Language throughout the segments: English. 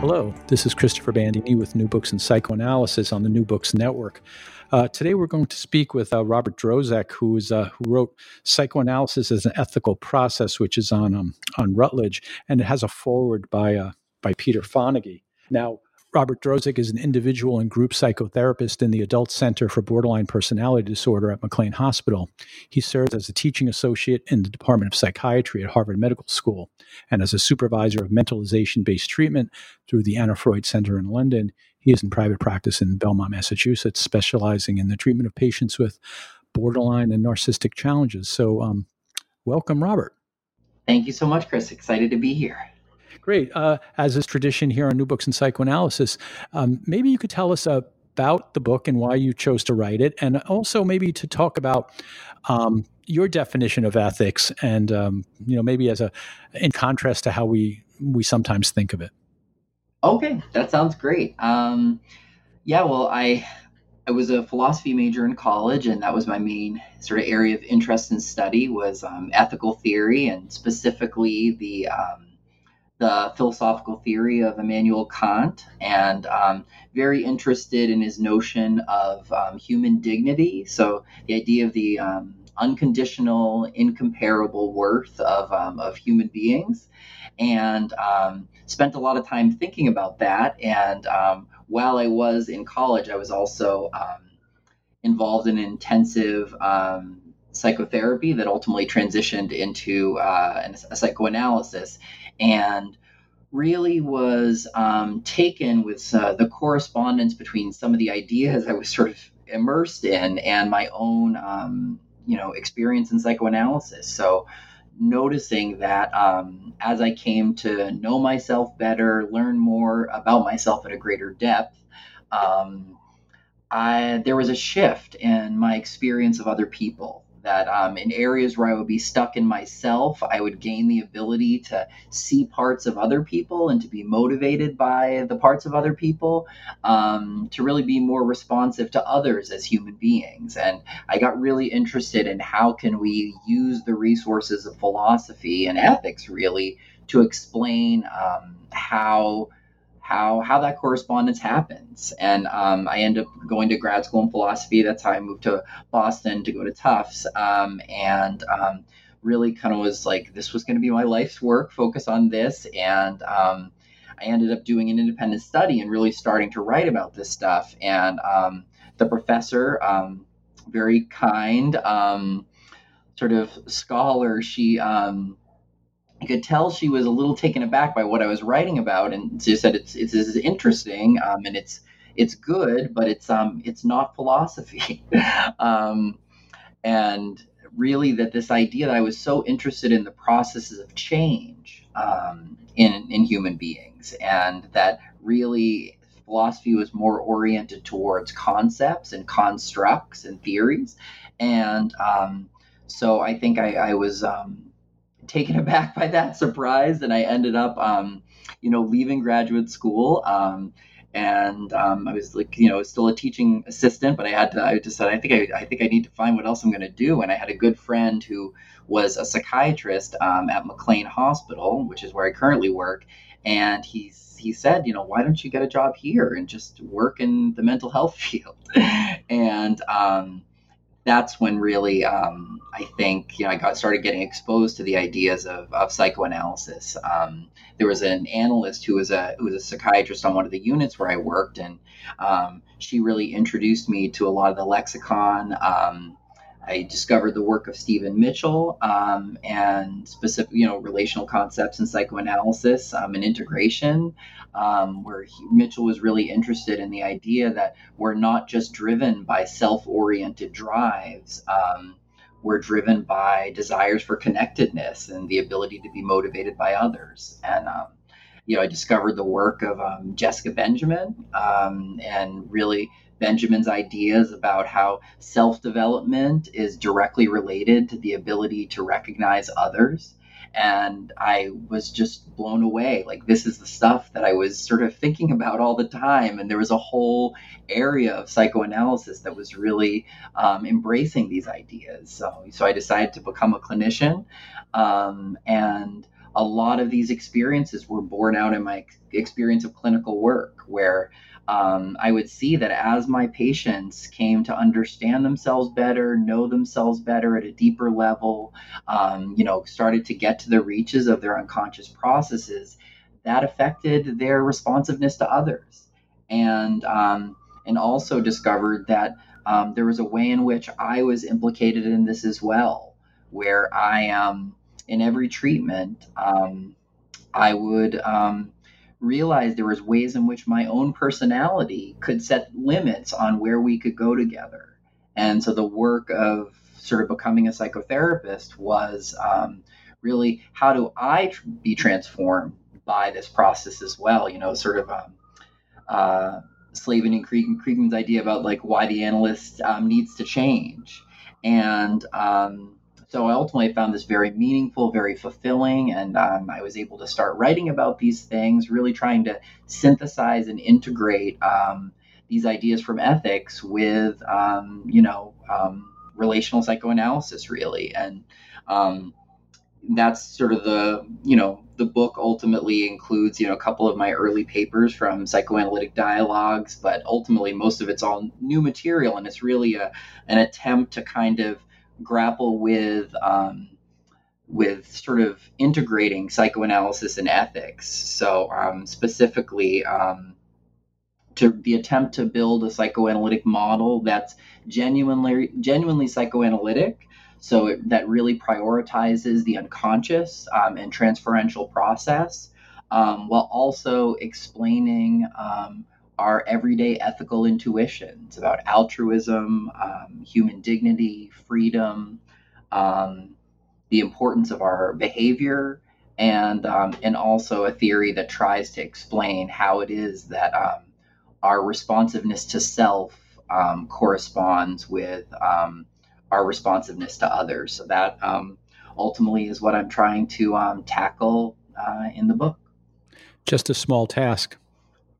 Hello, this is Christopher Bandini with New Books in Psychoanalysis on the New Books Network. Uh, today we're going to speak with uh, Robert Drozek, who is uh, who wrote Psychoanalysis as an Ethical Process, which is on um, on Routledge, and it has a foreword by uh, by Peter Fonagy. Now, Robert Drozek is an individual and group psychotherapist in the Adult Center for Borderline Personality Disorder at McLean Hospital. He serves as a teaching associate in the Department of Psychiatry at Harvard Medical School and as a supervisor of mentalization based treatment through the Anna Freud Center in London. He is in private practice in Belmont, Massachusetts, specializing in the treatment of patients with borderline and narcissistic challenges. So, um, welcome, Robert. Thank you so much, Chris. Excited to be here. Great. Uh, as is tradition here on New Books in Psychoanalysis, um, maybe you could tell us about the book and why you chose to write it, and also maybe to talk about um, your definition of ethics, and um, you know maybe as a in contrast to how we we sometimes think of it. Okay, that sounds great. Um, yeah, well, I I was a philosophy major in college, and that was my main sort of area of interest and study was um, ethical theory, and specifically the um, the philosophical theory of Immanuel Kant and um, very interested in his notion of um, human dignity. So, the idea of the um, unconditional, incomparable worth of, um, of human beings. And um, spent a lot of time thinking about that. And um, while I was in college, I was also involved in intensive psychotherapy that ultimately transitioned into uh, a psychoanalysis and really was um, taken with uh, the correspondence between some of the ideas I was sort of immersed in and my own, um, you know, experience in psychoanalysis. So noticing that um, as I came to know myself better, learn more about myself at a greater depth, um, I, there was a shift in my experience of other people that um, in areas where I would be stuck in myself, I would gain the ability to see parts of other people and to be motivated by the parts of other people, um, to really be more responsive to others as human beings. And I got really interested in how can we use the resources of philosophy and ethics really to explain um, how how how that correspondence happens. And um, I end up going to grad school in philosophy. That's how I moved to Boston to go to Tufts. Um, and um, really kind of was like this was going to be my life's work, focus on this. And um, I ended up doing an independent study and really starting to write about this stuff. And um, the professor, um, very kind, sort of scholar, she I could tell she was a little taken aback by what I was writing about, and she said it's it's, it's interesting um, and it's it's good, but it's um it's not philosophy, um, and really that this idea that I was so interested in the processes of change um, in in human beings, and that really philosophy was more oriented towards concepts and constructs and theories, and um, so I think I, I was um, taken aback by that surprise, and I ended up, um, you know, leaving graduate school. Um, and um, I was like, you know, still a teaching assistant, but I had to. I just said, I think I, I think I need to find what else I'm going to do. And I had a good friend who was a psychiatrist um, at McLean Hospital, which is where I currently work, and he's he said, you know, why don't you get a job here and just work in the mental health field? and um, that's when really um, I think you know I got started getting exposed to the ideas of, of psychoanalysis. Um, there was an analyst who was a who was a psychiatrist on one of the units where I worked, and um, she really introduced me to a lot of the lexicon. I discovered the work of Stephen Mitchell um, and specific, you know, relational concepts in psychoanalysis um, and integration, um, where he, Mitchell was really interested in the idea that we're not just driven by self-oriented drives. Um, we're driven by desires for connectedness and the ability to be motivated by others. And um, you know, I discovered the work of um, Jessica Benjamin and really Benjamin's ideas about how self development is directly related to the ability to recognize others. And I was just blown away. Like, this is the stuff that I was sort of thinking about all the time. And there was a whole area of psychoanalysis that was really um, embracing these ideas. So, so I decided to become a clinician. Um, and a lot of these experiences were born out in my experience of clinical work, where um, I would see that as my patients came to understand themselves better, know themselves better at a deeper level, um, you know, started to get to the reaches of their unconscious processes, that affected their responsiveness to others, and um, and also discovered that um, there was a way in which I was implicated in this as well, where I am um, in every treatment, um, I would realized there was ways in which my own personality could set limits on where we could go together. And so the work of sort of becoming a psychotherapist was um, really how do I be transformed by this process as well? You know, sort of um, uh, Slavin and Kriegman's idea about like why the analyst um, needs to change. And um, so I ultimately found this very meaningful, very fulfilling, and um, I was able to start writing about these things, really trying to synthesize and integrate um, these ideas from ethics with, um, you know, um, relational psychoanalysis, really, and um, that's sort of the, you know, the book ultimately includes, you know, a couple of my early papers from psychoanalytic dialogues, but ultimately most of it's all new material, and it's really a, an attempt to kind of grapple with um, with sort of integrating psychoanalysis and ethics. So um, specifically, um, to the attempt to build a psychoanalytic model that's genuinely genuinely psychoanalytic. So it, that really prioritizes the unconscious um, and transferential process, um, while also explaining um, our everyday ethical intuitions about altruism, um, human dignity, freedom, um, the importance of our behavior, and um, and also a theory that tries to explain how it is that um, our responsiveness to self um, corresponds with um, our responsiveness to others. So that ultimately is what I'm trying to tackle uh, in the book. Just a small task.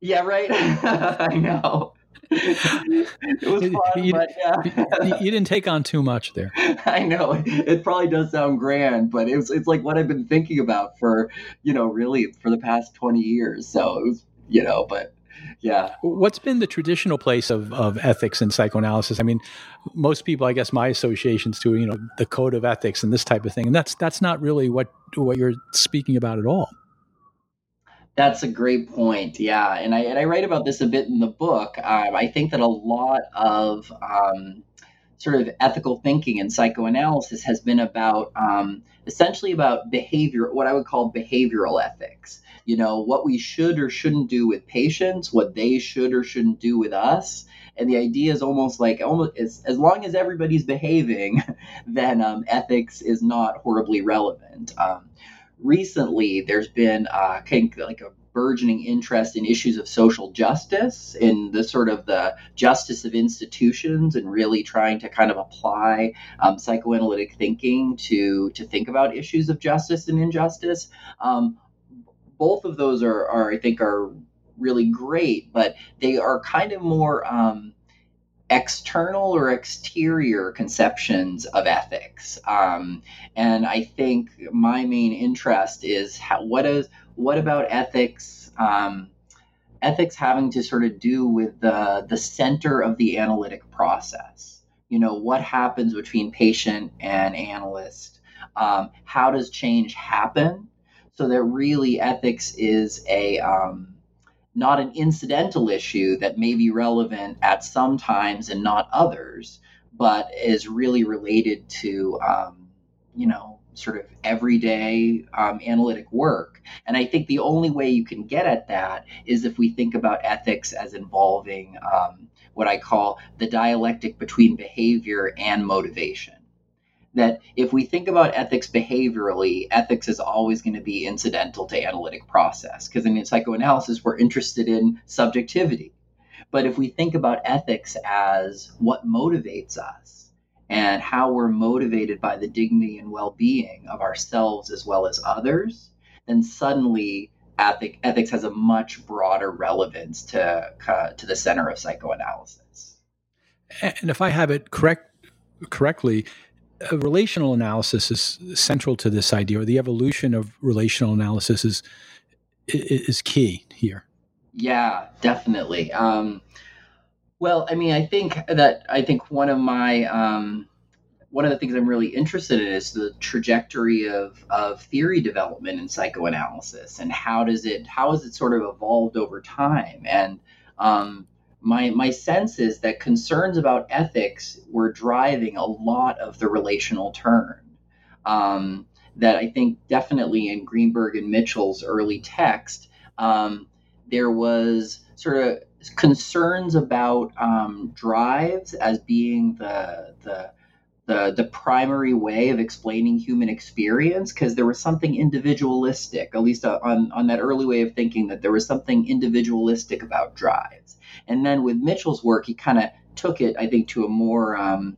Yeah, right. I know. it was fun, you, but yeah. you didn't take on too much there. I know it probably does sound grand, but it's it's like what I've been thinking about for you know really for the past twenty years. So it was you know, but yeah. What's been the traditional place of, of ethics and psychoanalysis? I mean, most people, I guess, my associations to you know the code of ethics and this type of thing, and that's that's not really what what you're speaking about at all. That's a great point. Yeah, and I and I write about this a bit in the book. Um, I think that a lot of um, sort of ethical thinking and psychoanalysis has been about um, essentially about behavior, what I would call behavioral ethics. You know, what we should or shouldn't do with patients, what they should or shouldn't do with us. And the idea is almost like almost as, as long as everybody's behaving, then um, ethics is not horribly relevant. Um, recently there's been uh, like a burgeoning interest in issues of social justice in the sort of the justice of institutions and really trying to kind of apply um, psychoanalytic thinking to to think about issues of justice and injustice. Um, both of those are, are i think are really great but they are kind of more um, external or exterior conceptions of ethics. Um, and I think my main interest is how, what is what about ethics? Um, ethics having to sort of do with the the center of the analytic process. You know, what happens between patient and analyst? Um, how does change happen? So that really ethics is a um, not an incidental issue that may be relevant at some times and not others, but is really related to, um, you know, sort of everyday um, analytic work. And I think the only way you can get at that is if we think about ethics as involving um, what I call the dialectic between behavior and motivation. That if we think about ethics behaviorally, ethics is always going to be incidental to analytic process because in psychoanalysis we're interested in subjectivity. But if we think about ethics as what motivates us and how we're motivated by the dignity and well-being of ourselves as well as others, then suddenly ethic, ethics has a much broader relevance to uh, to the center of psychoanalysis. And if I have it correct correctly, relational analysis is central to this idea, or the evolution of relational analysis is is key here. Yeah, definitely. Um, well, I mean, I think that I think one of my um, one of the things I'm really interested in is the trajectory of, of theory development in psychoanalysis and how does it how has it sort of evolved over time and um, my my sense is that concerns about ethics were driving a lot of the relational turn. Um, that I think definitely in Greenberg and Mitchell's early text, um, there was sort of concerns about um, drives as being the the the, the primary way of explaining human experience because there was something individualistic, at least on, on that early way of thinking, that there was something individualistic about drives. And then with Mitchell's work, he kind of took it, I think, to a more, um,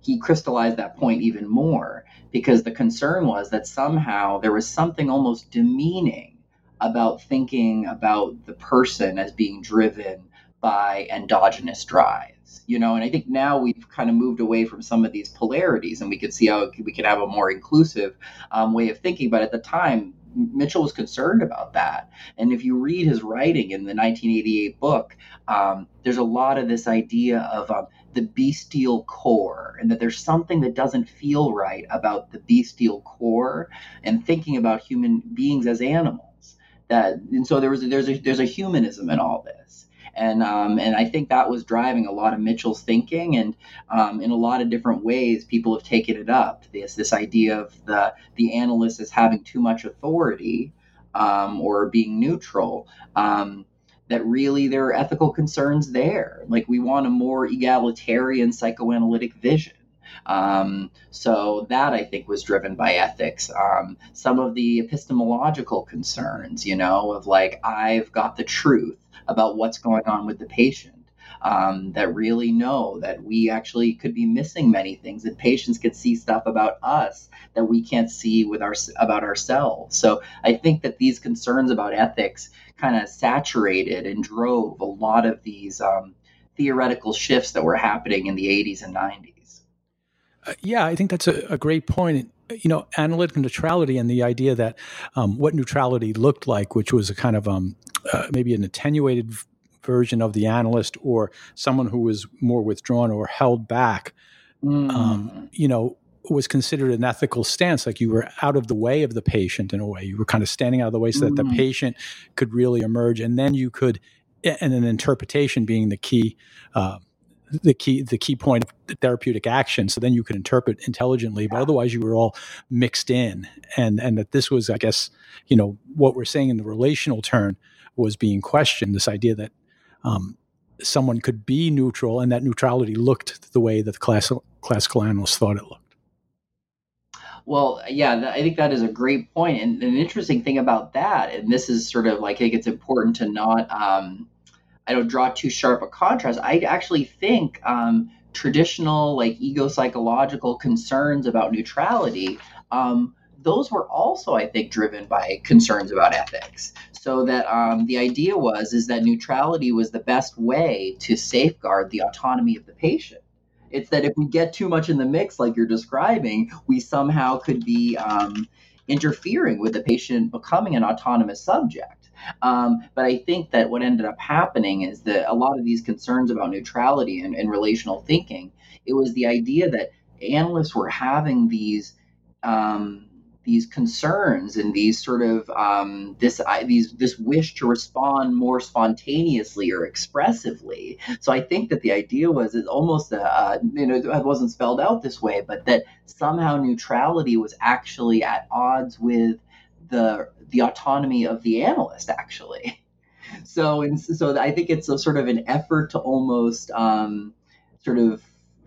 he crystallized that point even more because the concern was that somehow there was something almost demeaning about thinking about the person as being driven by endogenous drives you know? And i think now we've kind of moved away from some of these polarities and we could see how we could have a more inclusive um, way of thinking. But at the time Mitchell was concerned about that. And if you read his writing in the 1988 book, um, there's a lot of this idea of um, the bestial core, and that there's something that doesn't feel right about the bestial core, and thinking about human beings as animals. That and so there was a, there's a there's a humanism in all this and um, and I think that was driving a lot of Mitchell's thinking, and um, in a lot of different ways, people have taken it up. This this idea of the the analyst as having too much authority um, or being neutral. Um, that really there are ethical concerns there. Like we want a more egalitarian psychoanalytic vision. Um, so that I think was driven by ethics. Um, some of the epistemological concerns, you know, of like I've got the truth about what's going on with the patient. Um, that really know that we actually could be missing many things that patients could see stuff about us that we can't see with our about ourselves so i think that these concerns about ethics kind of saturated and drove a lot of these um, theoretical shifts that were happening in the 80s and 90s uh, yeah i think that's a, a great point you know, analytic neutrality and the idea that um, what neutrality looked like, which was a kind of um, uh, maybe an attenuated version of the analyst or someone who was more withdrawn or held back, um, mm. um, you know, was considered an ethical stance. Like you were out of the way of the patient in a way. You were kind of standing out of the way so mm. that the mm. patient could really emerge. And then you could, and an interpretation being the key. Uh, the key the key point of therapeutic action. So then you could interpret intelligently but otherwise you were all mixed in. And and that this was i guess you know what we're saying in the relational turn was being questioned this idea that um, someone could be neutral and that neutrality looked the way that the classical classical analysts thought it looked. Well, yeah, I think that is a great point. And an interesting thing about that, and this is sort of like I think it's important to not um, I don't draw too sharp a contrast. I actually think um, traditional like ego psychological concerns about neutrality. Um, those were also, I think, driven by concerns about ethics. So that um, the idea was is that neutrality was the best way to safeguard the autonomy of the patient. It's that if we get too much in the mix, like you're describing, we somehow could be um, interfering with the patient becoming an autonomous subject. Um, but I think that what ended up happening is that a lot of these concerns about neutrality and, and relational thinking, it was the idea that analysts were having these um, these concerns and these sort of um, this uh, these this wish to respond more spontaneously or expressively. So I think that the idea was it almost a, uh, you know it wasn't spelled out this way, but that somehow neutrality was actually at odds with the the autonomy of the analyst actually. So and so I think it's a sort of an effort to almost um, sort of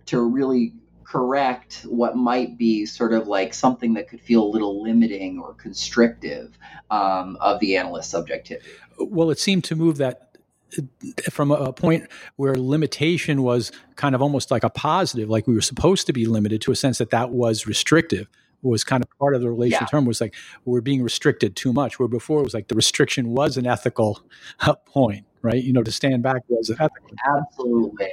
to really correct what might be sort of like something that could feel a little limiting or constrictive um, of the analyst subjectivity. Well, it seemed to move that uh, from a point where limitation was kind of almost like a positive, like we were supposed to be limited to a sense that that was restrictive was kind of part of the relation yeah. term was like we're being restricted too much where before it was like the restriction was an ethical uh, point right? You know to stand back was ethical absolutely.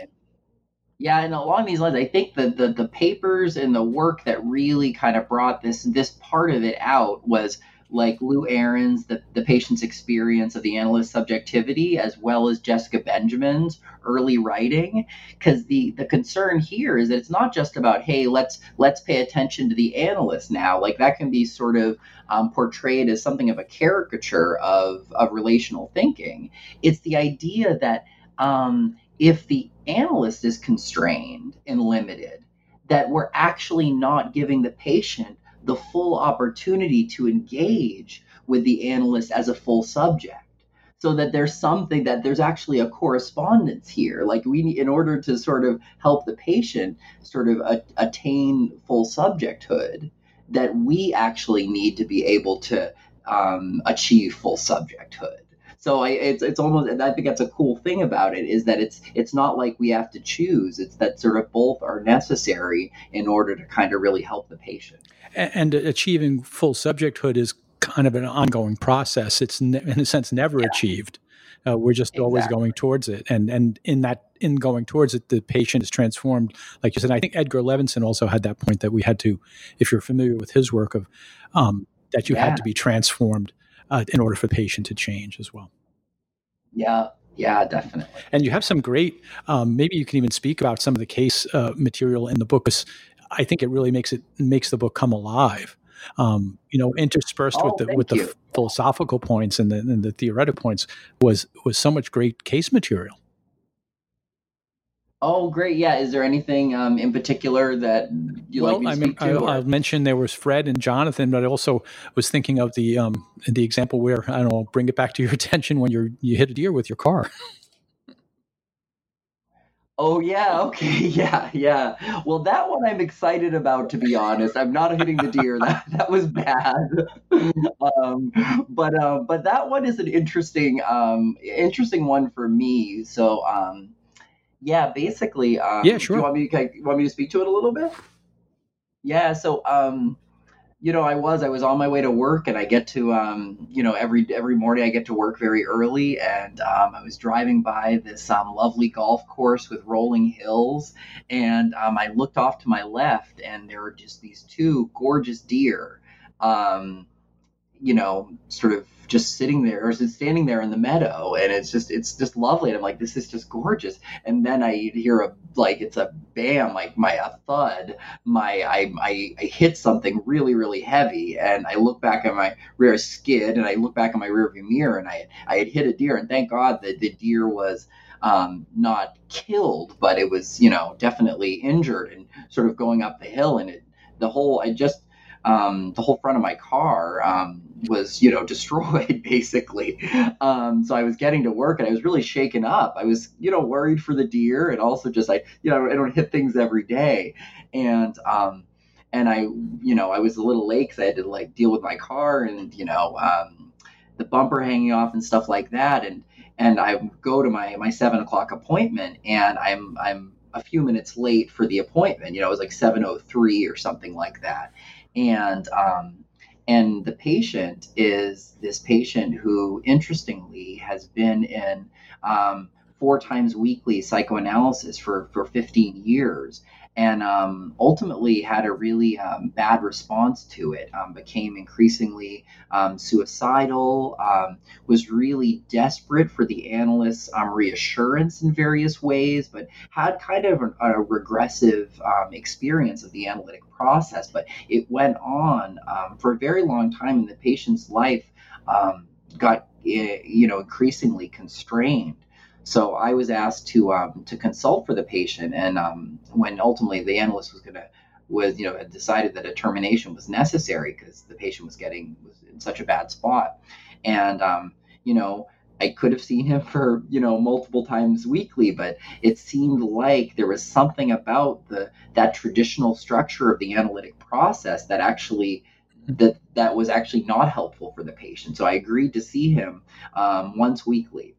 Yeah, and along these lines, I think that the the papers and the work that really kind of brought this this part of it out was like Lew Aron's, the, the patient's experience of the analyst subjectivity, as well as Jessica Benjamin's early writing. Because the the concern here is that it's not just about hey, let's let's pay attention to the analyst now. Like that can be sort of um, portrayed as something of a caricature of of relational thinking. It's the idea that um, if the analyst is constrained and limited, that we're actually not giving the patient the full opportunity to engage with the analyst as a full subject. So that there's something that there's actually a correspondence here. Like we in order to sort of help the patient sort of a, attain full subjecthood that we actually need to be able to um, achieve full subjecthood so I, it's it's almost I think that's a cool thing about it is that it's it's not like we have to choose. It's that sort of both are necessary in order to kind of really help the patient. And, achieving full subjecthood is kind of an ongoing process. It's ne- in a sense never yeah. achieved. Uh, we're just exactly. always going towards it, and and in that in going towards it, the patient is transformed. Like you said, I think Edgar Levenson also had that point that we had to, if you're familiar with his work, of um, that you yeah. had to be transformed uh, in order for the patient to change as well. Yeah, yeah, definitely. And you have some great. Um, maybe you can even speak about some of the case uh, material in the book. Because I think it really makes it makes the book come alive. Um, you know, interspersed oh, with the with you. the philosophical points and the, and the theoretical points was was so much great case material. Oh, great! Yeah, is there anything um, in particular that you well, like me to I mean, to? I, I mentioned there was Fred and Jonathan, but I also was thinking of the um, the example where I don't know, bring it back to your attention when you you hit a deer with your car. Oh yeah, okay, yeah, yeah. Well, that one I'm excited about. To be honest, I'm not hitting the deer. That that was bad. um, but uh, but that one is an interesting um, interesting one for me. So um, yeah, basically. Um, yeah, sure. Do you want me? To, want me to speak to it a little bit? Yeah. So, um, you know, I was I was on my way to work, and I get to, um, you know, every every morning I get to work very early, and um, I was driving by this um, lovely golf course with rolling hills, and um, I looked off to my left, and there were just these two gorgeous deer. Um, you know, sort of just sitting there or standing there in the meadow and it's just it's just lovely and i'm like this is just gorgeous. And then i hear a like it's a bam like my a thud my I, I i hit something really really heavy and i look back at my rear skid and i look back at my rear view mirror and i i had hit a deer and thank god that the deer was um, not killed but it was you know definitely injured and sort of going up the hill and it the whole i just um, the whole front of my car um, was, you know, destroyed basically. Um, so I was getting to work and I was really shaken up. I was, you know, worried for the deer and also just I, you know, I don't hit things every day, and um, and I, you know, I was a little late because I had to like deal with my car and you know um, the bumper hanging off and stuff like that, and and I go to my my seven o'clock appointment and I'm I'm a few minutes late for the appointment. You know, it was like 7:03 or something like that and um, and the patient is this patient who, interestingly, has been in um, four times weekly psychoanalysis for, for 15 years and um, ultimately had a really um, bad response to it. Um, became increasingly um, suicidal. Um, was really desperate for the analyst's um, reassurance in various ways, but had kind of a, regressive experience of the analytic process. But it went on for a very long time in the patient's life. got eh, you know increasingly constrained so I was asked to um, to consult for the patient, and um, when ultimately the analyst was going to was you know decided that a termination was necessary because the patient was getting was in such a bad spot, and um, you know I could have seen him for, you know, multiple times weekly, but it seemed like there was something about the that traditional structure of the analytic process that actually that that was actually not helpful for the patient. So I agreed to see him um, once weekly,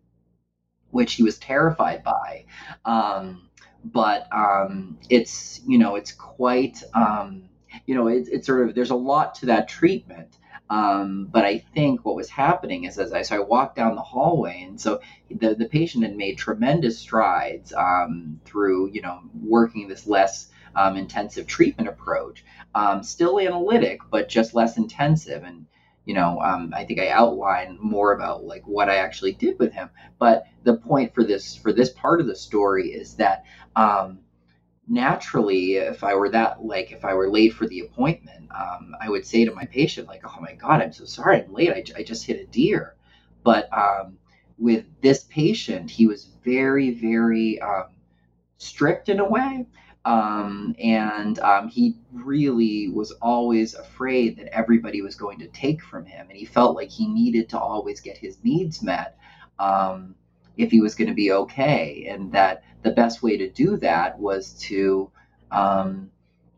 which he was terrified by. Um, but um, it's you know it's quite um, you know it's, it's sort of there's a lot to that treatment um, but I think what was happening is as I so I walked down the hallway, and so the the patient had made tremendous strides um, through you know working this less um, intensive treatment approach, um, still analytic, but just less intensive. And you know, um, I think I outlined more about like what I actually did with him. But the point for this for this part of the story is that um, naturally, if I were that, like, if I were late for the appointment, um, I would say to my patient, like, oh my God, I'm so sorry, I'm late. I, I just hit a deer. But um, with this patient, he was very, very um, strict in a way. Um, and um, he really was always afraid that everybody was going to take from him. And he felt like he needed to always get his needs met um, if he was going to be okay. And that the best way to do that was to, um,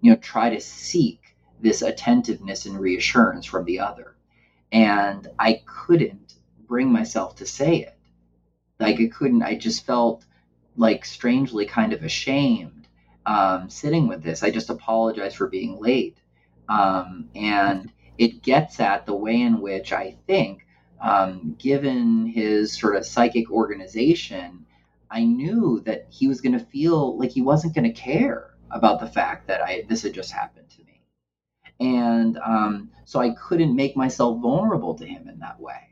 you know, try to seek this attentiveness and reassurance from the other. And I couldn't bring myself to say it. Like I couldn't, I just felt like strangely kind of ashamed um, sitting with this. I just apologize for being late. Um, and it gets at the way in which I think, um, given his sort of psychic organization, I knew that he was going to feel like he wasn't going to care about the fact that I this had just happened to me, and um, so I couldn't make myself vulnerable to him in that way.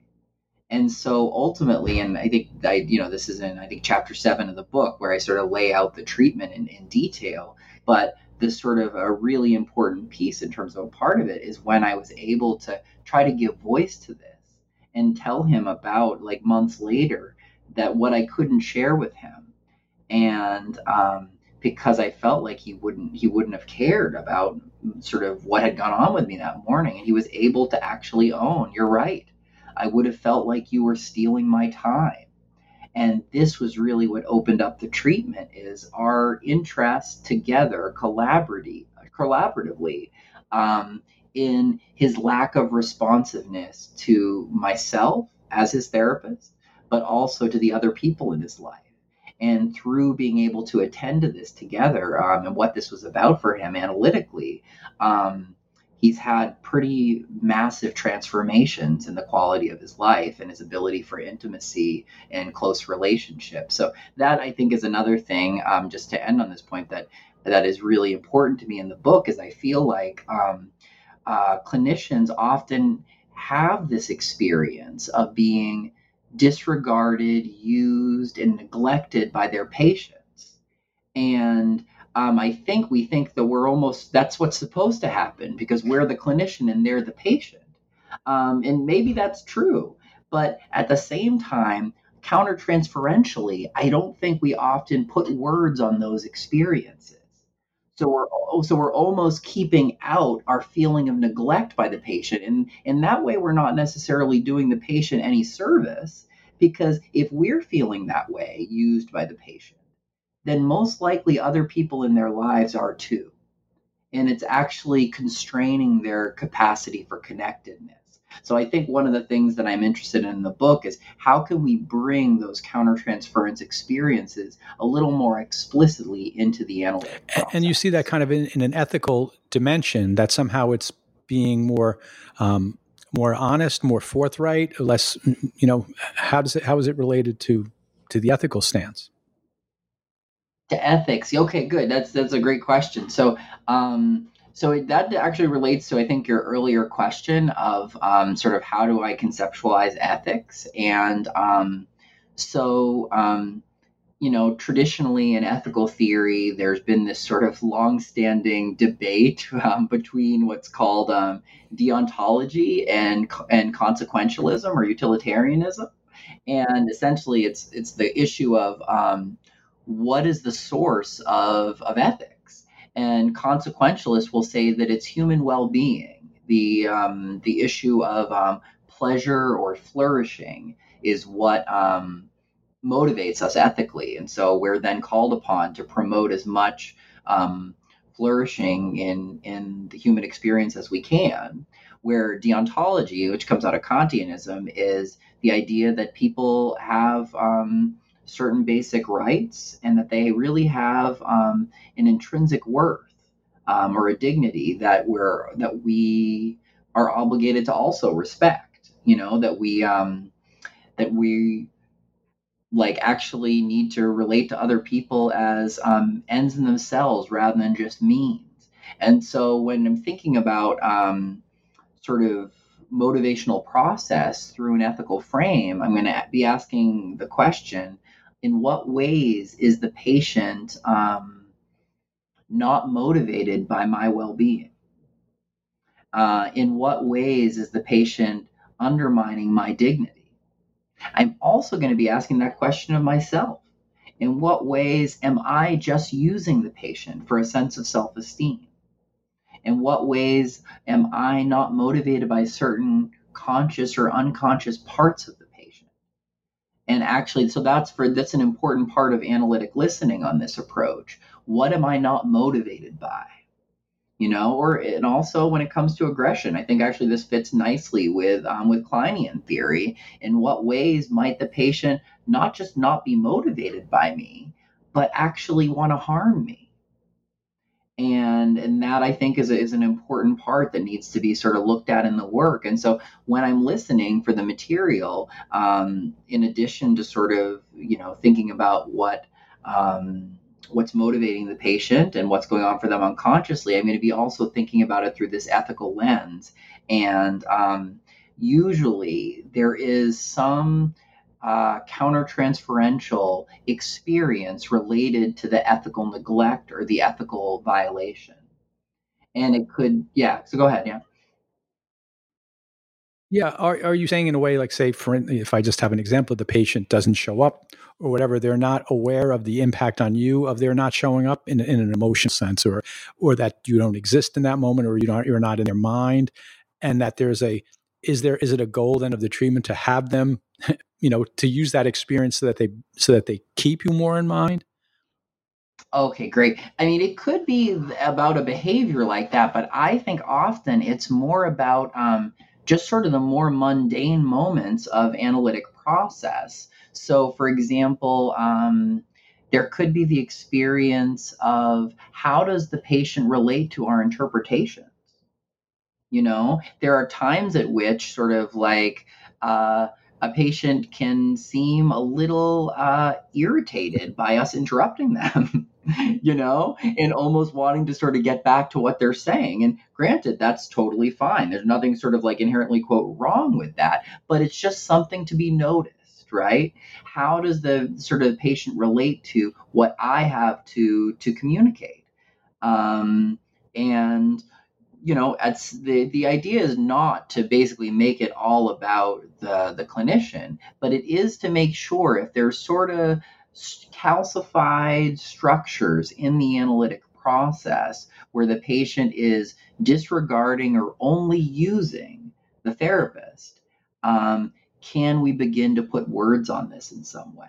And so ultimately, and I think I, you know, this is in I think chapter seven of the book where I sort of lay out the treatment in, in detail. But this sort of a really important piece in terms of a part of it is when I was able to try to give voice to this and tell him about like months later that what I couldn't share with him, and um, because I felt like he wouldn't he wouldn't have cared about sort of what had gone on with me that morning, and he was able to actually own, you're right, I would have felt like you were stealing my time. And this was really what opened up the treatment is our interest together, collaboratively, um, in his lack of responsiveness to myself as his therapist but also to the other people in his life. And through being able to attend to this together um, and what this was about for him analytically, um, he's had pretty massive transformations in the quality of his life and his ability for intimacy and close relationships. So that I think is another thing. Um, just to end on this point that that is really important to me in the book is I feel like um, uh, clinicians often have this experience of being disregarded, used, and neglected by their patients. And um, I think we think that we're almost that's what's supposed to happen because we're the clinician and they're the patient. Um, and maybe that's true. But at the same time, countertransferentially, I don't think we often put words on those experiences. So we're so we're almost keeping out our feeling of neglect by the patient, and in that way, we're not necessarily doing the patient any service because if we're feeling that way, used by the patient, then most likely other people in their lives are too, and it's actually constraining their capacity for connectedness. So I think one of the things that I'm interested in in the book is how can we bring those countertransference experiences a little more explicitly into the analytic process. And you see that kind of in, in an ethical dimension that somehow it's being more um, more honest, more forthright, less you know how does it how is it related to to the ethical stance? To ethics. Okay, good. That's that's a great question. So um so that actually relates to, I think, your earlier question of um, sort of how do I conceptualize ethics? And um, so, um, you know, traditionally in ethical theory, there's been this sort of long-standing debate um, between what's called um, deontology and and consequentialism or utilitarianism, and essentially, it's it's the issue of um, what is the source of of ethics and consequentialists will say that it's human well-being. The um, the issue of um, pleasure or flourishing is what um, motivates us ethically. And so we're then called upon to promote as much um, flourishing in, in the human experience as we can. Where deontology, which comes out of Kantianism, is the idea that people have um, certain basic rights and that they really have um, an intrinsic worth um, or a dignity that we're that we are obligated to also respect. You know that we um, that we like actually need to relate to other people as um, ends in themselves rather than just means. And so when I'm thinking about um, sort of motivational process through an ethical frame, I'm going to be asking the question in what ways is the patient um, not motivated by my well being? Uh, in what ways is the patient undermining my dignity? I'm also going to be asking that question of myself. In what ways am I just using the patient for a sense of self esteem? In what ways am I not motivated by certain conscious or unconscious parts of the? And actually, so that's for that's an important part of analytic listening on this approach. What am I not motivated by? you know or and also when it comes to aggression i think actually this fits nicely with um, with kleinian theory in what ways might the patient not just not be motivated by me but actually want to harm me and and that i think is, a, is an important part that needs to be sort of looked at in the work and so when i'm listening for the material um, in addition to sort of you know thinking about what um, what's motivating the patient and what's going on for them unconsciously, I'm going to be also thinking about it through this ethical lens. And um, usually there is some uh, countertransferential experience related to the ethical neglect or the ethical violation. And it could, yeah. So go ahead, yeah. Yeah. Are, are you saying in a way, like, say, for if I just have an example, the patient doesn't show up or whatever, they're not aware of the impact on you of their not showing up in, in an emotional sense, or or that you don't exist in that moment, or you don't you're not in their mind, and that there's a is there is it a goal then of the treatment to have them, you know, to use that experience so that they so that they keep you more in mind? Okay, great. I mean, it could be about a behavior like that, but I think often it's more about um, just sort of the more mundane moments of analytic process. So, for example, um, there could be the experience of how does the patient relate to our interpretations? You know, there are times at which sort of like uh, a patient can seem a little uh, irritated by us interrupting them. you know, and almost wanting to sort of get back to what they're saying. And granted, that's totally fine. There's nothing sort of like inherently, quote, wrong with that, but it's just something to be noticed, right? How does the sort of patient relate to what I have to to communicate? Um, and you know, it's the the idea is not to basically make it all about the the clinician, but it is to make sure if there's sort of calcified structures in the analytic process where the patient is disregarding or only using the therapist, um, can we begin to put words on this in some way?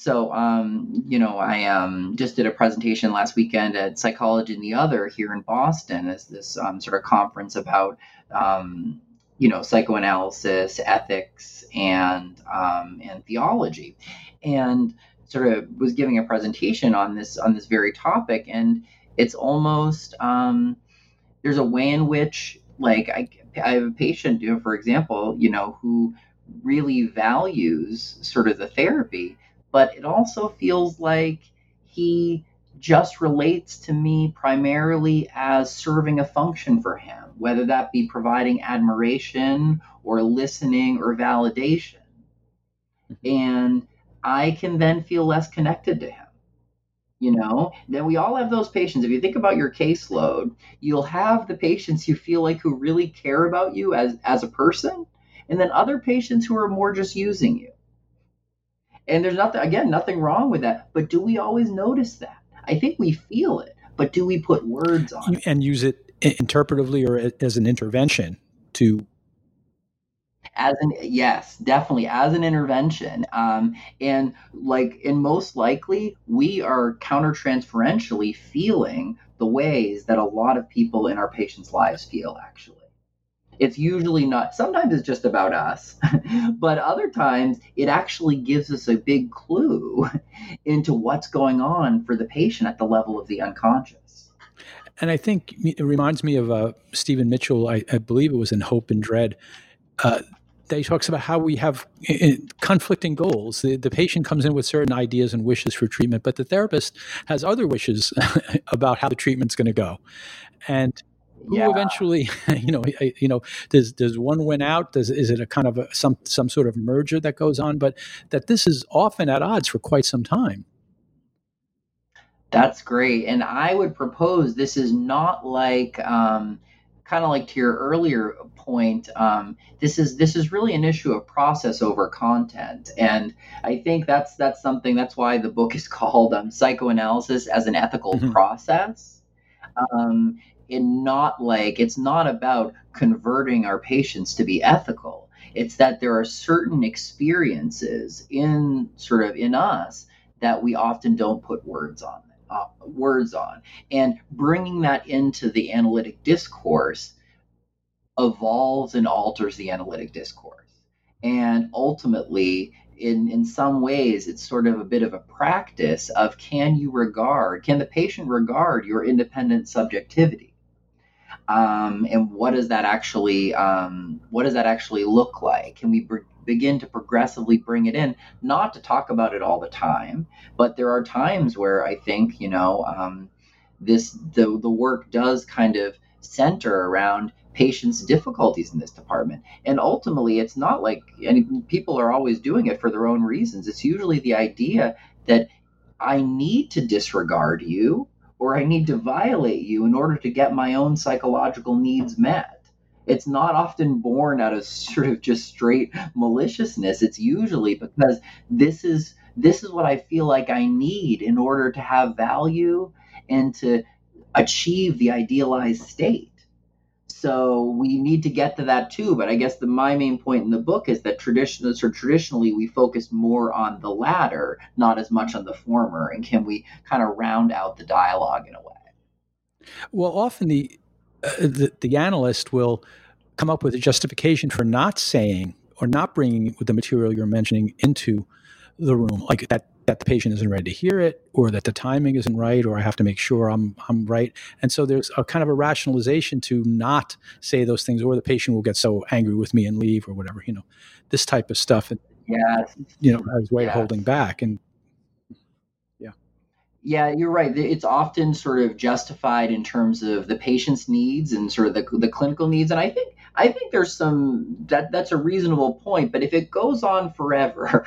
So, um, you know, I um, just did a presentation last weekend at Psychology and the Other here in Boston as this um, sort of conference about, um, you know, psychoanalysis, ethics, and um, and theology, and sort of was giving a presentation on this on this very topic, and it's almost um, there's a way in which like I, I have a patient, you know, for example, you know, who really values sort of the therapy, but it also feels like he just relates to me primarily as serving a function for him, whether that be providing admiration or listening or validation. Mm-hmm. And I can then feel less connected to him. You know, then we all have those patients. If you think about your caseload, you'll have the patients you feel like who really care about you as, as a person, and then other patients who are more just using you. And there's nothing, again, nothing wrong with that. But do we always notice that? I think we feel it, but do we put words on it? And use it interpretively or as an intervention to as an yes definitely as an intervention um, and like and most likely we are countertransferentially feeling the ways that a lot of people in our patients lives feel actually it's usually not sometimes it's just about us but other times it actually gives us a big clue into what's going on for the patient at the level of the unconscious and i think it reminds me of uh, stephen mitchell I, I, believe it was in hope and dread uh, that he talks about how we have conflicting goals. The, the patient comes in with certain ideas and wishes for treatment, but the therapist has other wishes about how the treatment's going to go. And who yeah. eventually, you know, you know, does does one win out? Does is it a kind of a, some some sort of merger that goes on? But that this is often at odds for quite some time. That's great, and I would propose this is not like. Um, kind of like to your earlier point, um, this is this is really an issue of process over content, and I think that's that's something that's why the book is called um, Psychoanalysis as an Ethical mm-hmm. Process. Um, and not like it's not about converting our patients to be ethical. It's that there are certain experiences in sort of in us that we often don't put words on uh, words on. And bringing that into the analytic discourse evolves and alters the analytic discourse. And ultimately, in, in some ways, it's sort of a bit of a practice of can you regard, can the patient regard your independent subjectivity? Um, and what does that actually um, what does that actually look like? Can we begin to progressively bring it in, not to talk about it all the time, but there are times where I think, you know, um, this the, the work does kind of center around patients' difficulties in this department. And ultimately, it's not like any people are always doing it for their own reasons. It's usually the idea that I need to disregard you or I need to violate you in order to get my own psychological needs met it's not often born out of sort of just straight maliciousness. It's usually because this is this is what I feel like I need in order to have value and to achieve the idealized state. So we need to get to that too. But I guess the my main point in the book is that traditionally, so traditionally we focus more on the latter, not as much on the former. And can we kind of round out the dialogue in a way? Well, often the uh, the, the analyst will come up with a justification for not saying or not bringing the material you're mentioning into the room, like that that the patient isn't ready to hear it, or that the timing isn't right, or I have to make sure I'm I'm right. And so there's a kind of a rationalization to not say those things, or the patient will get so angry with me and leave, or whatever. You know, this type of stuff. Yeah, you know, as way of holding back. And yeah. yeah, you're right. It's often sort of justified in terms of the patient's needs and sort of the, the clinical needs. And I think I think there's some that that's a reasonable point. But if it goes on forever,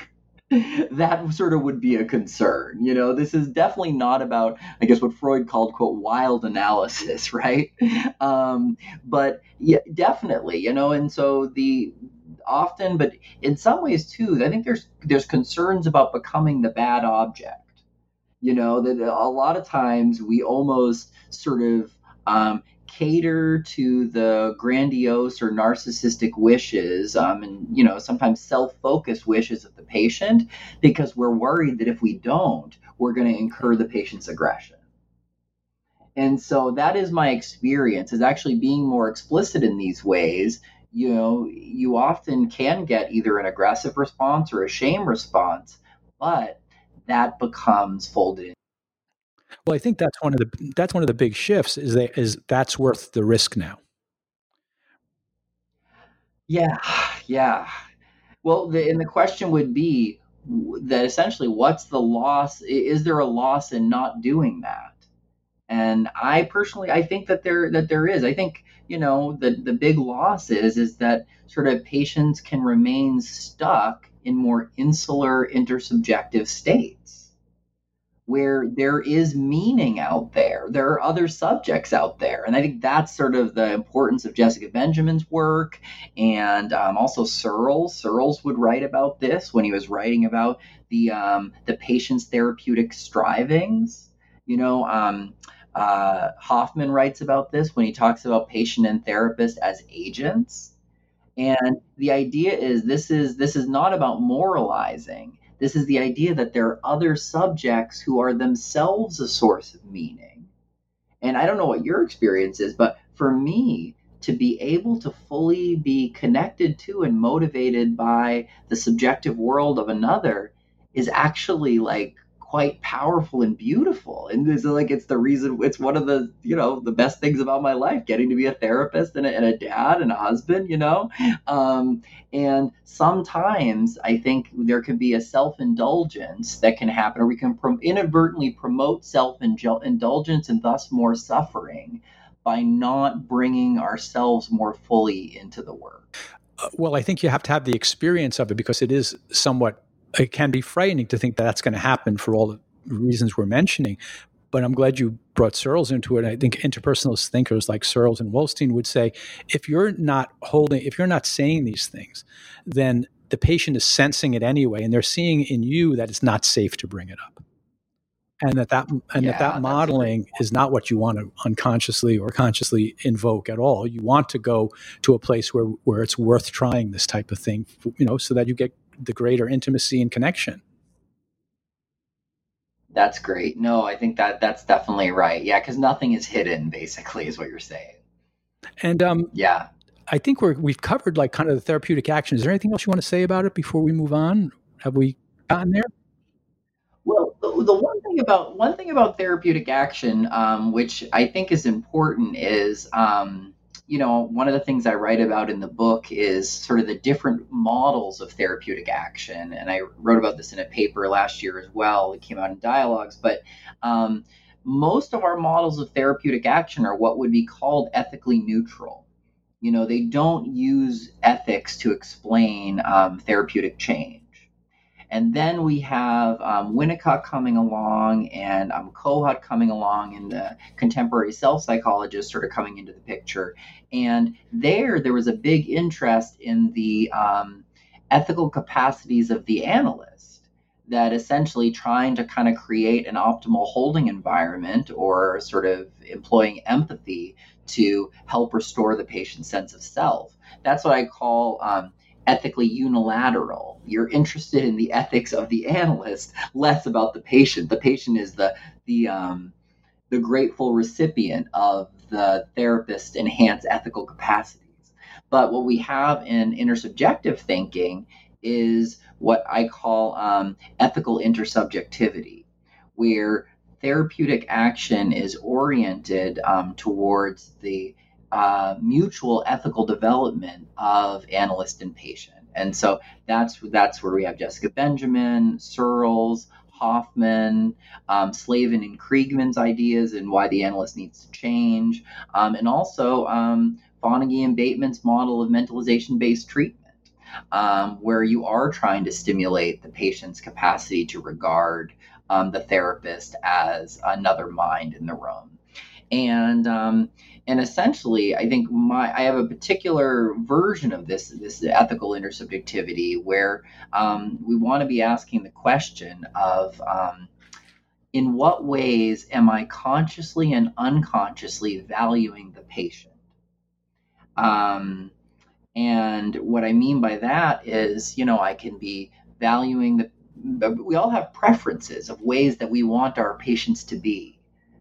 that sort of would be a concern. You know, this is definitely not about, I guess, what Freud called quote wild analysis, right? Um, but yeah, definitely, you know, and so the often, but in some ways too, I think there's there's concerns about becoming the bad object you know that a lot of times we almost sort of um, cater to the grandiose or narcissistic wishes um, and you know sometimes self-focused wishes of the patient because we're worried that if we don't we're going to incur the patient's aggression and so that is my experience is actually being more explicit in these ways you know you often can get either an aggressive response or a shame response but that becomes folded. Well, I think that's one of the that's one of the big shifts is that is that's worth the risk now. Yeah, yeah. Well, the, and the question would be that essentially, what's the loss? Is there a loss in not doing that? And I personally, I think that there that there is. I think you know the the big loss is is that sort of patients can remain stuck in more insular intersubjective states where there is meaning out there. There are other subjects out there. And I think that's sort of the importance of Jessica Benjamin's work and um, also Searles. Searles would write about this when he was writing about the, um, the patient's therapeutic strivings. You know, um, uh, Hoffman writes about this when he talks about patient and therapist as agents And the idea is this is this is not about moralizing. This is the idea that there are other subjects who are themselves a source of meaning. And I don't know what your experience is, but for me, to be able to fully be connected to and motivated by the subjective world of another is actually like quite powerful and beautiful. And it's like it's the reason it's one of the you know the best things about my life, getting to be a therapist and a, and a dad and a husband. You know, um, and sometimes I think there can be a self indulgence that can happen, or we can pro- inadvertently promote self indulgence and thus more suffering by not bringing ourselves more fully into the work. Uh, well, I think you have to have the experience of it because it is somewhat it can be frightening to think that that's going to happen for all the reasons we're mentioning. But I'm glad you brought Searles into it. I think interpersonalist thinkers like Searles and Wolstein would say, if you're not holding, if you're not saying these things, then the patient is sensing it anyway, and they're seeing in you that it's not safe to bring it up, and that that and yeah, that that modeling is not what you want to unconsciously or consciously invoke at all. You want to go to a place where where it's worth trying this type of thing, you know, so that you get the greater intimacy and connection. That's great. No, I think that that's definitely right. Yeah, because nothing is hidden, basically, is what you're saying. And um, yeah, I think we're we've covered like kind of the therapeutic action. Is there anything else you want to say about it before we move on? Have we gotten there? Well, the, the one thing about one thing about therapeutic action, um, which I think is important, is um, you know, one of the things I write about in the book is sort of the different models of therapeutic action. And I wrote about this in a paper last year as well. It came out in Dialogues. But um, most of our models of therapeutic action are what would be called ethically neutral. You know, they don't use ethics to explain um, therapeutic change. And then we have um, Winnicott coming along and um, Kohut coming along and the contemporary self psychologists sort of coming into the picture. And there, there was a big interest in the um, ethical capacities of the analyst that essentially trying to kind of create an optimal holding environment or sort of employing empathy to help restore the patient's sense of self. That's what I call um, ethically unilateral. You're interested in the ethics of the analyst, less about the patient. The patient is the the um, the grateful recipient of the therapist's enhanced ethical capacities. But what we have in intersubjective thinking is what I call um, ethical intersubjectivity, where therapeutic action is oriented um, towards the uh, mutual ethical development of analyst and patient. And so that's that's where we have Jessica Benjamin, Searles, Hoffman, um, Slavin and Kriegman's ideas and why the analyst needs to change, um, and also um, and Bateman's model of mentalization-based treatment, um, where you are trying to stimulate the patient's capacity to regard um, the therapist as another mind in the room. And um, and essentially i think my i have a particular version of this this ethical intersubjectivity where um, we want to be asking the question of um, in what ways am i consciously and unconsciously valuing the patient? Um, and what i mean by that is you know i can be valuing the we all have preferences of ways that we want our patients to be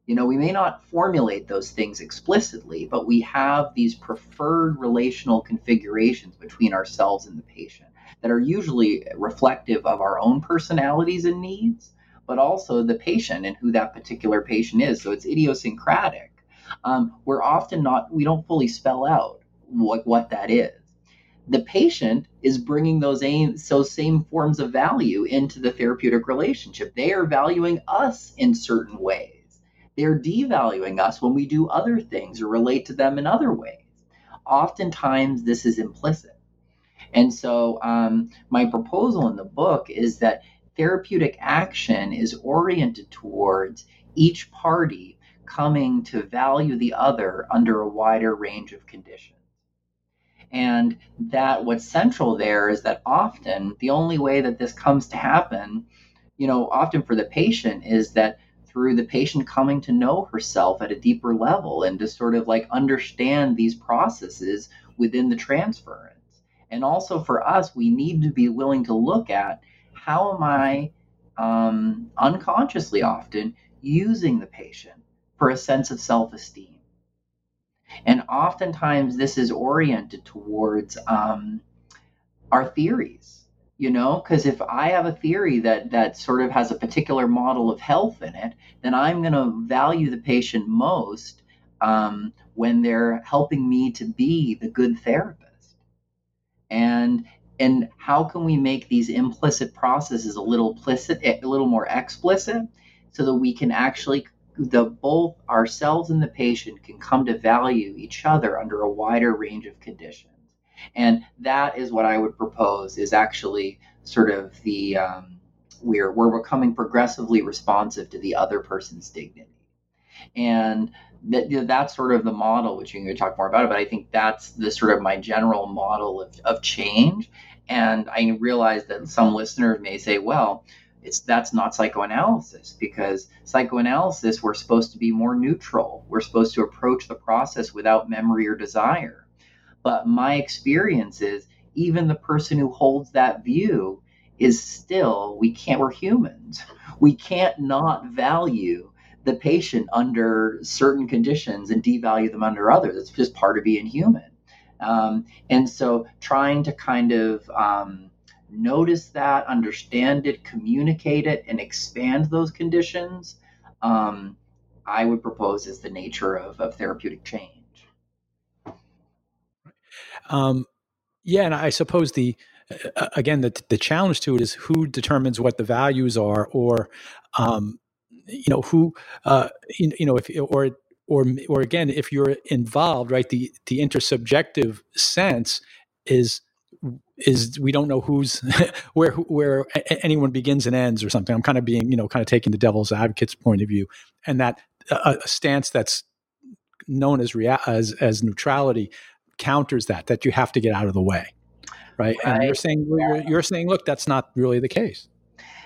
you know, we may not formulate those things explicitly, but we have these preferred relational configurations between ourselves and the patient that are usually reflective of our own personalities and needs, but also the patient and who that particular patient is. So it's idiosyncratic. Um, we're often not, we don't fully spell out what, what that is. The patient is bringing those, aim, those same forms of value into the therapeutic relationship. They are valuing us in certain ways they're devaluing us when we do other things or relate to them in other ways. Oftentimes, this is implicit. And so, um, my proposal in the book is that therapeutic action is oriented towards each party coming to value the other under a wider range of conditions. And that what's central there is that often the only way that this comes to happen, you know, often for the patient is that through the patient coming to know herself at a deeper level and to sort of like understand these processes within the transference. And also for us, we need to be willing to look at how am I um, unconsciously often using the patient for a sense of self esteem. And oftentimes, this is oriented towards um, our theories, you know, because if I have a theory that that sort of has a particular model of health in it, then I'm going to value the patient most um, when they're helping me to be the good therapist. And and how can we make these implicit processes a little implicit, a little more explicit, so that we can actually the both ourselves and the patient can come to value each other under a wider range of conditions and that is what i would propose is actually sort of the um, we're we're becoming progressively responsive to the other person's dignity. And that, that's sort of the model which you can talk more about but i think that's the sort of my general model of, of change. And i realize that some listeners may say well it's that's not psychoanalysis because psychoanalysis we're supposed to be more neutral. We're supposed to approach the process without memory or desire but my experience is even the person who holds that view is still we can't we're humans. We can't not value the patient under certain conditions and devalue them under others. It's just part of being human. Um, and so trying to kind of um, notice that, understand it, communicate it, and expand those conditions, um, I would propose is the nature of, of therapeutic change. Um, yeah, and I suppose the uh, again the the challenge to it is who determines what the values are, or um, you know who uh, you, you know if or or or again if you're involved, right? The the intersubjective sense is is we don't know who's where where anyone begins and ends or something. I'm kind of being you know kind of taking the devil's advocate's point of view, and that a, a stance that's known as rea- as as neutrality counters that that you have to get out of the way, right? right. And you're saying you're, you're saying look, that's not really the case.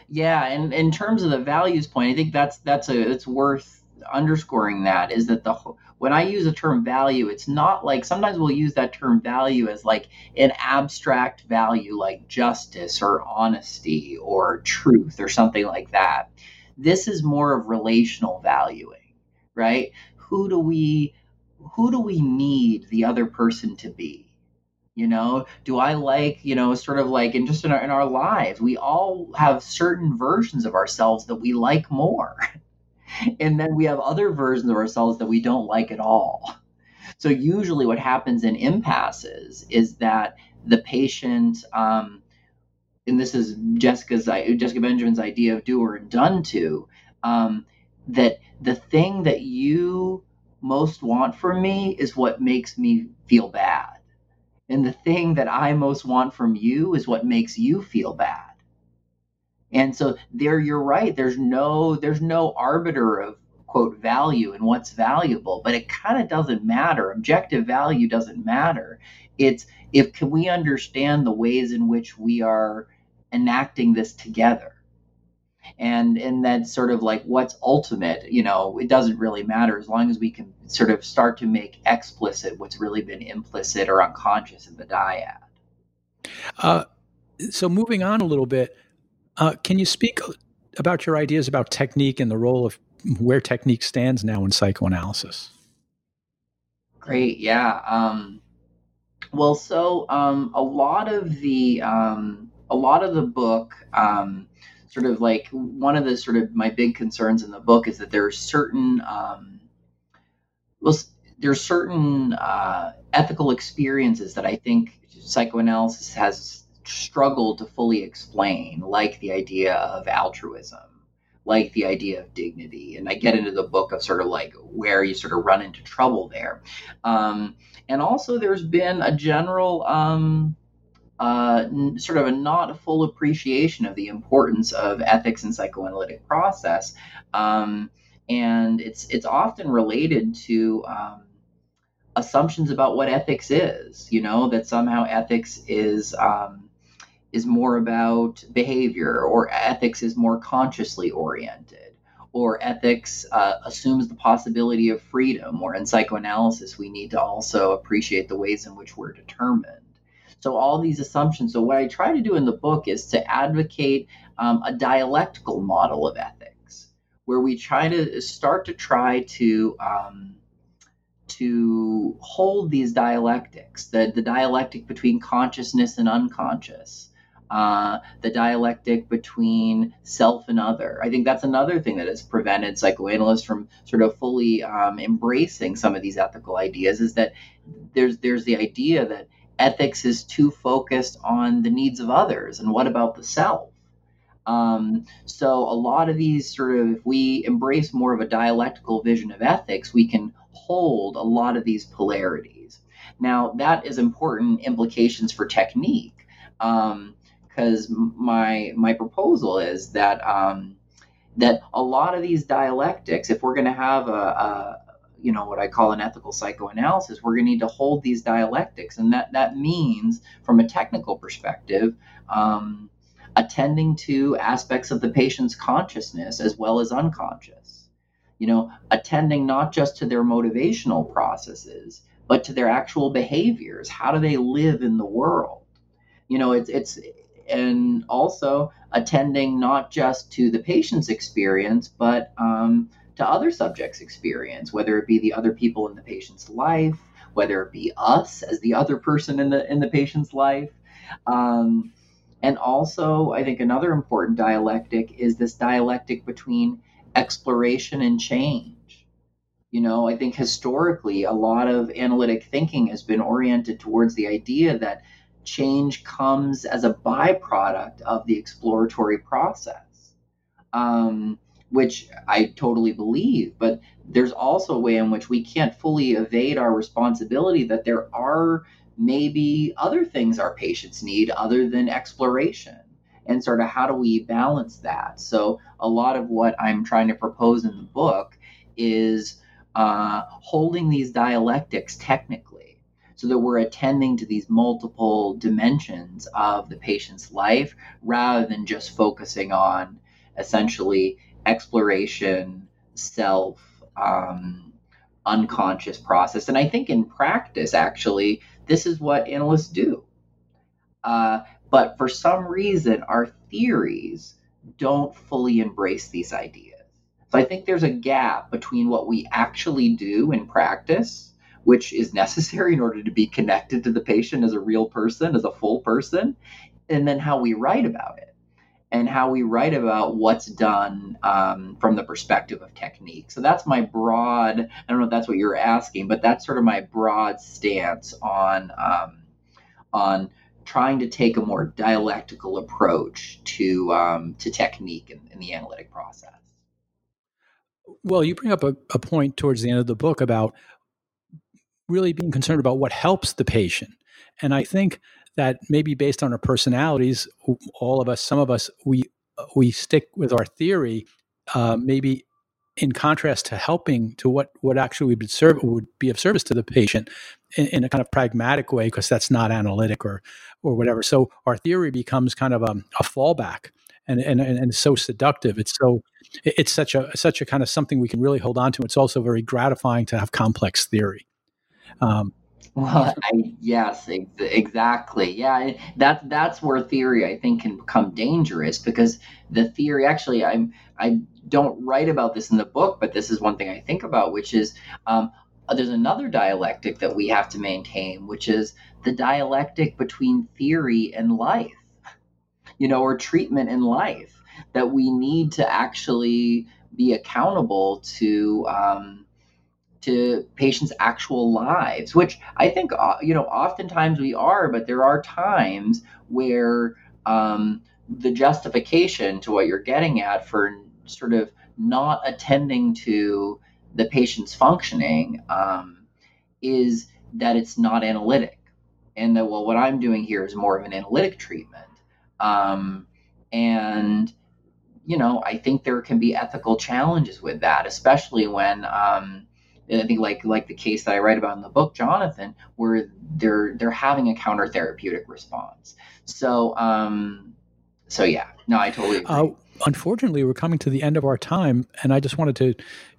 Yeah, and in terms of the values point, I think that's that's a it's worth underscoring that is that the when I use the term value, it's not like sometimes we'll use that term value as like an abstract value like justice or honesty or truth or something like that. This is more of relational valuing, right? Who do we who do we need the other person to be? you know do i like you know sort of like in just in our, in our lives we all have certain versions of ourselves that we like more and then we have other versions of ourselves that we don't like at all. So usually, what happens in impasses is that the patient, um, and this is Jessica's Jessica Benjamin's idea of do or done to, um, that the thing that you most want from me is what makes me feel bad, and the thing that I most want from you is what makes you feel bad. And so there you're right. There's no there's no arbiter of quote value and what's valuable, but it kind of doesn't matter. Objective value doesn't matter. It's if can we understand the ways in which we are enacting this together. And and that's sort of like what's ultimate, you know, it doesn't really matter as long as we can sort of start to make explicit what's really been implicit or unconscious in the dyad. Uh, so moving on a little bit, uh, can you speak about your ideas about technique and the role of where technique stands now in psychoanalysis? Great, yeah. Um, well, so um, a lot of the um, a lot of the book, um, sort of like one of the sort of my big concerns in the book is that there are certain um, well, there's certain uh, ethical experiences that I think psychoanalysis has struggle to fully explain, like the idea of altruism, like the idea of dignity. And I get into the book of sort of like where you sort of run into trouble there. Um, and also, there's been a general um, uh, sort of a not full appreciation of the importance of ethics and psychoanalytic process. Um, and it's it's often related to um, assumptions about what ethics is. You know that somehow ethics is um, is more about behavior, or ethics is more consciously oriented, or ethics uh, assumes the possibility of freedom, or in psychoanalysis, we need to also appreciate the ways in which we're determined. So all these assumptions. So what I try to do in the book is to advocate um, a dialectical model of ethics, where we try to start to try to um, to hold these dialectics, the, the dialectic between consciousness and unconscious, uh, the dialectic between self and other. I think that's another thing that has prevented psychoanalysts from sort of fully um, embracing some of these ethical ideas is that there's there's the idea that ethics is too focused on the needs of others and what about the self. Um, so a lot of these sort of if we embrace more of a dialectical vision of ethics, we can hold a lot of these polarities. Now that is important implications for technique. Um, because my my proposal is that um, that a lot of these dialectics, if we're going to have a, a you know what I call an ethical psychoanalysis, we're going to need to hold these dialectics, and that that means, from a technical perspective, um, attending to aspects of the patient's consciousness as well as unconscious. You know, attending not just to their motivational processes, but to their actual behaviors. How do they live in the world? You know, it's it's and also attending not just to the patient's experience, but um, to other subjects' experience, whether it be the other people in the patient's life, whether it be us as the other person in the in the patient's life. Um, and also, I think another important dialectic is this dialectic between exploration and change. You know, I think historically, a lot of analytic thinking has been oriented towards the idea that change comes as a byproduct of the exploratory process, um, which I totally believe. But there's also a way in which we can't fully evade our responsibility that there are maybe other things our patients need other than exploration. And sort of how do we balance that? So, a lot of what I'm trying to propose in the book is uh, holding these dialectics technically so that we're attending to these multiple dimensions of the patient's life rather than just focusing on essentially exploration, self, um, unconscious process. And I think in practice, actually, this is what analysts do. Uh, but for some reason, our theories don't fully embrace these ideas. So I think there's a gap between what we actually do in practice which is necessary in order to be connected to the patient as a real person, as a full person, and then how we write about it and how we write about what's done um, from the perspective of technique. So that's my broad, I don't know if that's what you're asking, but that's sort of my broad stance on, um, on trying to take a more dialectical approach to, um, to technique in, in, the analytic process. Well, you bring up a, a point towards the end of the book about really being concerned about what helps the patient. And I think that maybe based on our personalities, all of us, some of us, we we stick with our theory, uh, maybe in contrast to helping to what what actually would be, would be of service to the patient in, in a kind of pragmatic way, because that's not analytic or or whatever. So our theory becomes kind of a, a fallback. And, and, and so seductive. It's so it's such a such a kind of something we can really hold on to. It's also very gratifying to have complex theory. Um, well, I, yes, ex- exactly. Yeah, that that's where theory I think can become dangerous because the theory actually I'm I don't write about this in the book, but this is one thing I think about, which is um, there's another dialectic that we have to maintain, which is the dialectic between theory and life, you know, or treatment in life that we need to actually be accountable to. Um, to patients' actual lives, which I think uh, you know oftentimes we are, but there are times where um, the justification to what you're getting at for sort of not attending to the patient's functioning um, is that it's not analytic, and that well, what I'm doing here is more of an analytic treatment, um, and you know I think there can be ethical challenges with that, especially when um, I think like like the case that I write about in the book, Jonathan, where they're they're having a counter therapeutic response. So um, so yeah, no, I totally agree. Uh, unfortunately, we're coming to the end of our time, and I just wanted to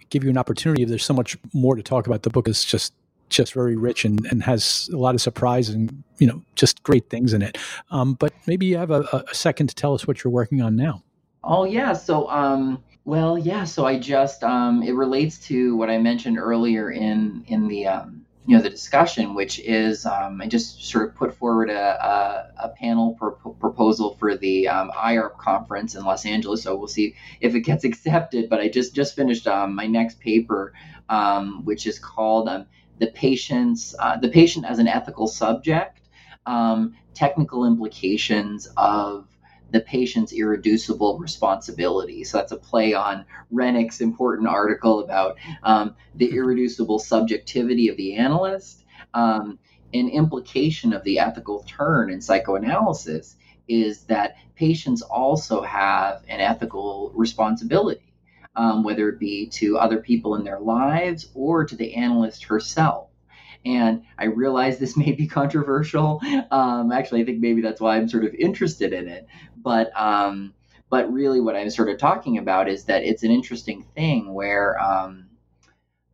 give you an opportunity. There's so much more to talk about. The book is just just very rich and, and has a lot of surprise and you know just great things in it. Um, but maybe you have a, a, second to tell us what you're working on now. Oh yeah, so um, well yeah, so I just um, it relates to what I mentioned earlier in in the um, you know the discussion, which is um, I just sort of put forward a, a, a panel pro- proposal for the um, IARP conference in Los Angeles. So we'll see if it gets accepted. But I just just finished um, my next paper, um, which is called um, the patient's uh, the patient as an ethical subject, um, technical implications of the patient's irreducible responsibility. So that's a play on Renik's important article about um, the irreducible subjectivity of the analyst. Um, an implication of the ethical turn in psychoanalysis is that patients also have an ethical responsibility, um, whether it be to other people in their lives or to the analyst herself. And I realize this may be controversial. Um, actually, I think maybe that's why I'm sort of interested in it. But um, but really, what I'm sort of talking about is that it's an interesting thing where um,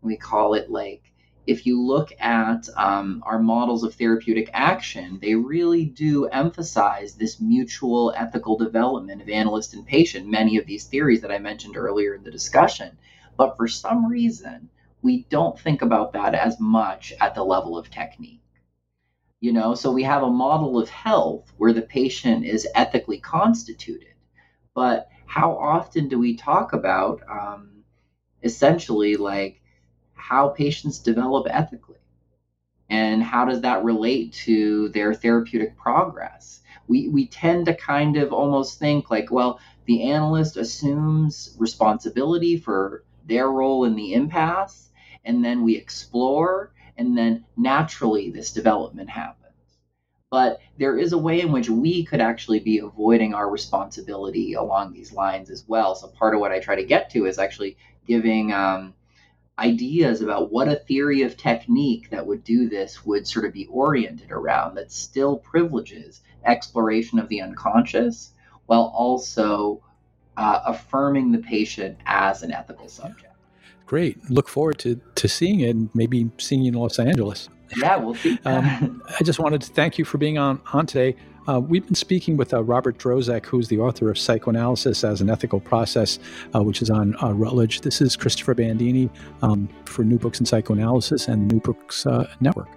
we call it like if you look at um, our models of therapeutic action, they really do emphasize this mutual ethical development of analyst and patient, many of these theories that I mentioned earlier in the discussion. But for some reason, we don't think about that as much at the level of technique. You know, so we have a model of health where the patient is ethically constituted, but how often do we talk about um, essentially like how patients develop ethically? And how does that relate to their therapeutic progress? We, we tend to kind of almost think like, well, the analyst assumes responsibility for their role in the impasse, and then we explore, and then naturally this development happens. But there is a way in which we could actually be avoiding our responsibility along these lines as well. So part of what I try to get to is actually giving um, ideas about what a theory of technique that would do this would sort of be oriented around that still privileges exploration of the unconscious while also uh, affirming the patient as an ethical subject. Great. Look forward to, to seeing it and maybe seeing you in Los Angeles. Yeah, we'll see. um, I just wanted to thank you for being on, on today. Uh, we've been speaking with uh, Robert Drozek, who's the author of Psychoanalysis as an Ethical Process, uh, which is on uh, Routledge. This is Christopher Bandini um, for New Books in Psychoanalysis and New Books uh, Network.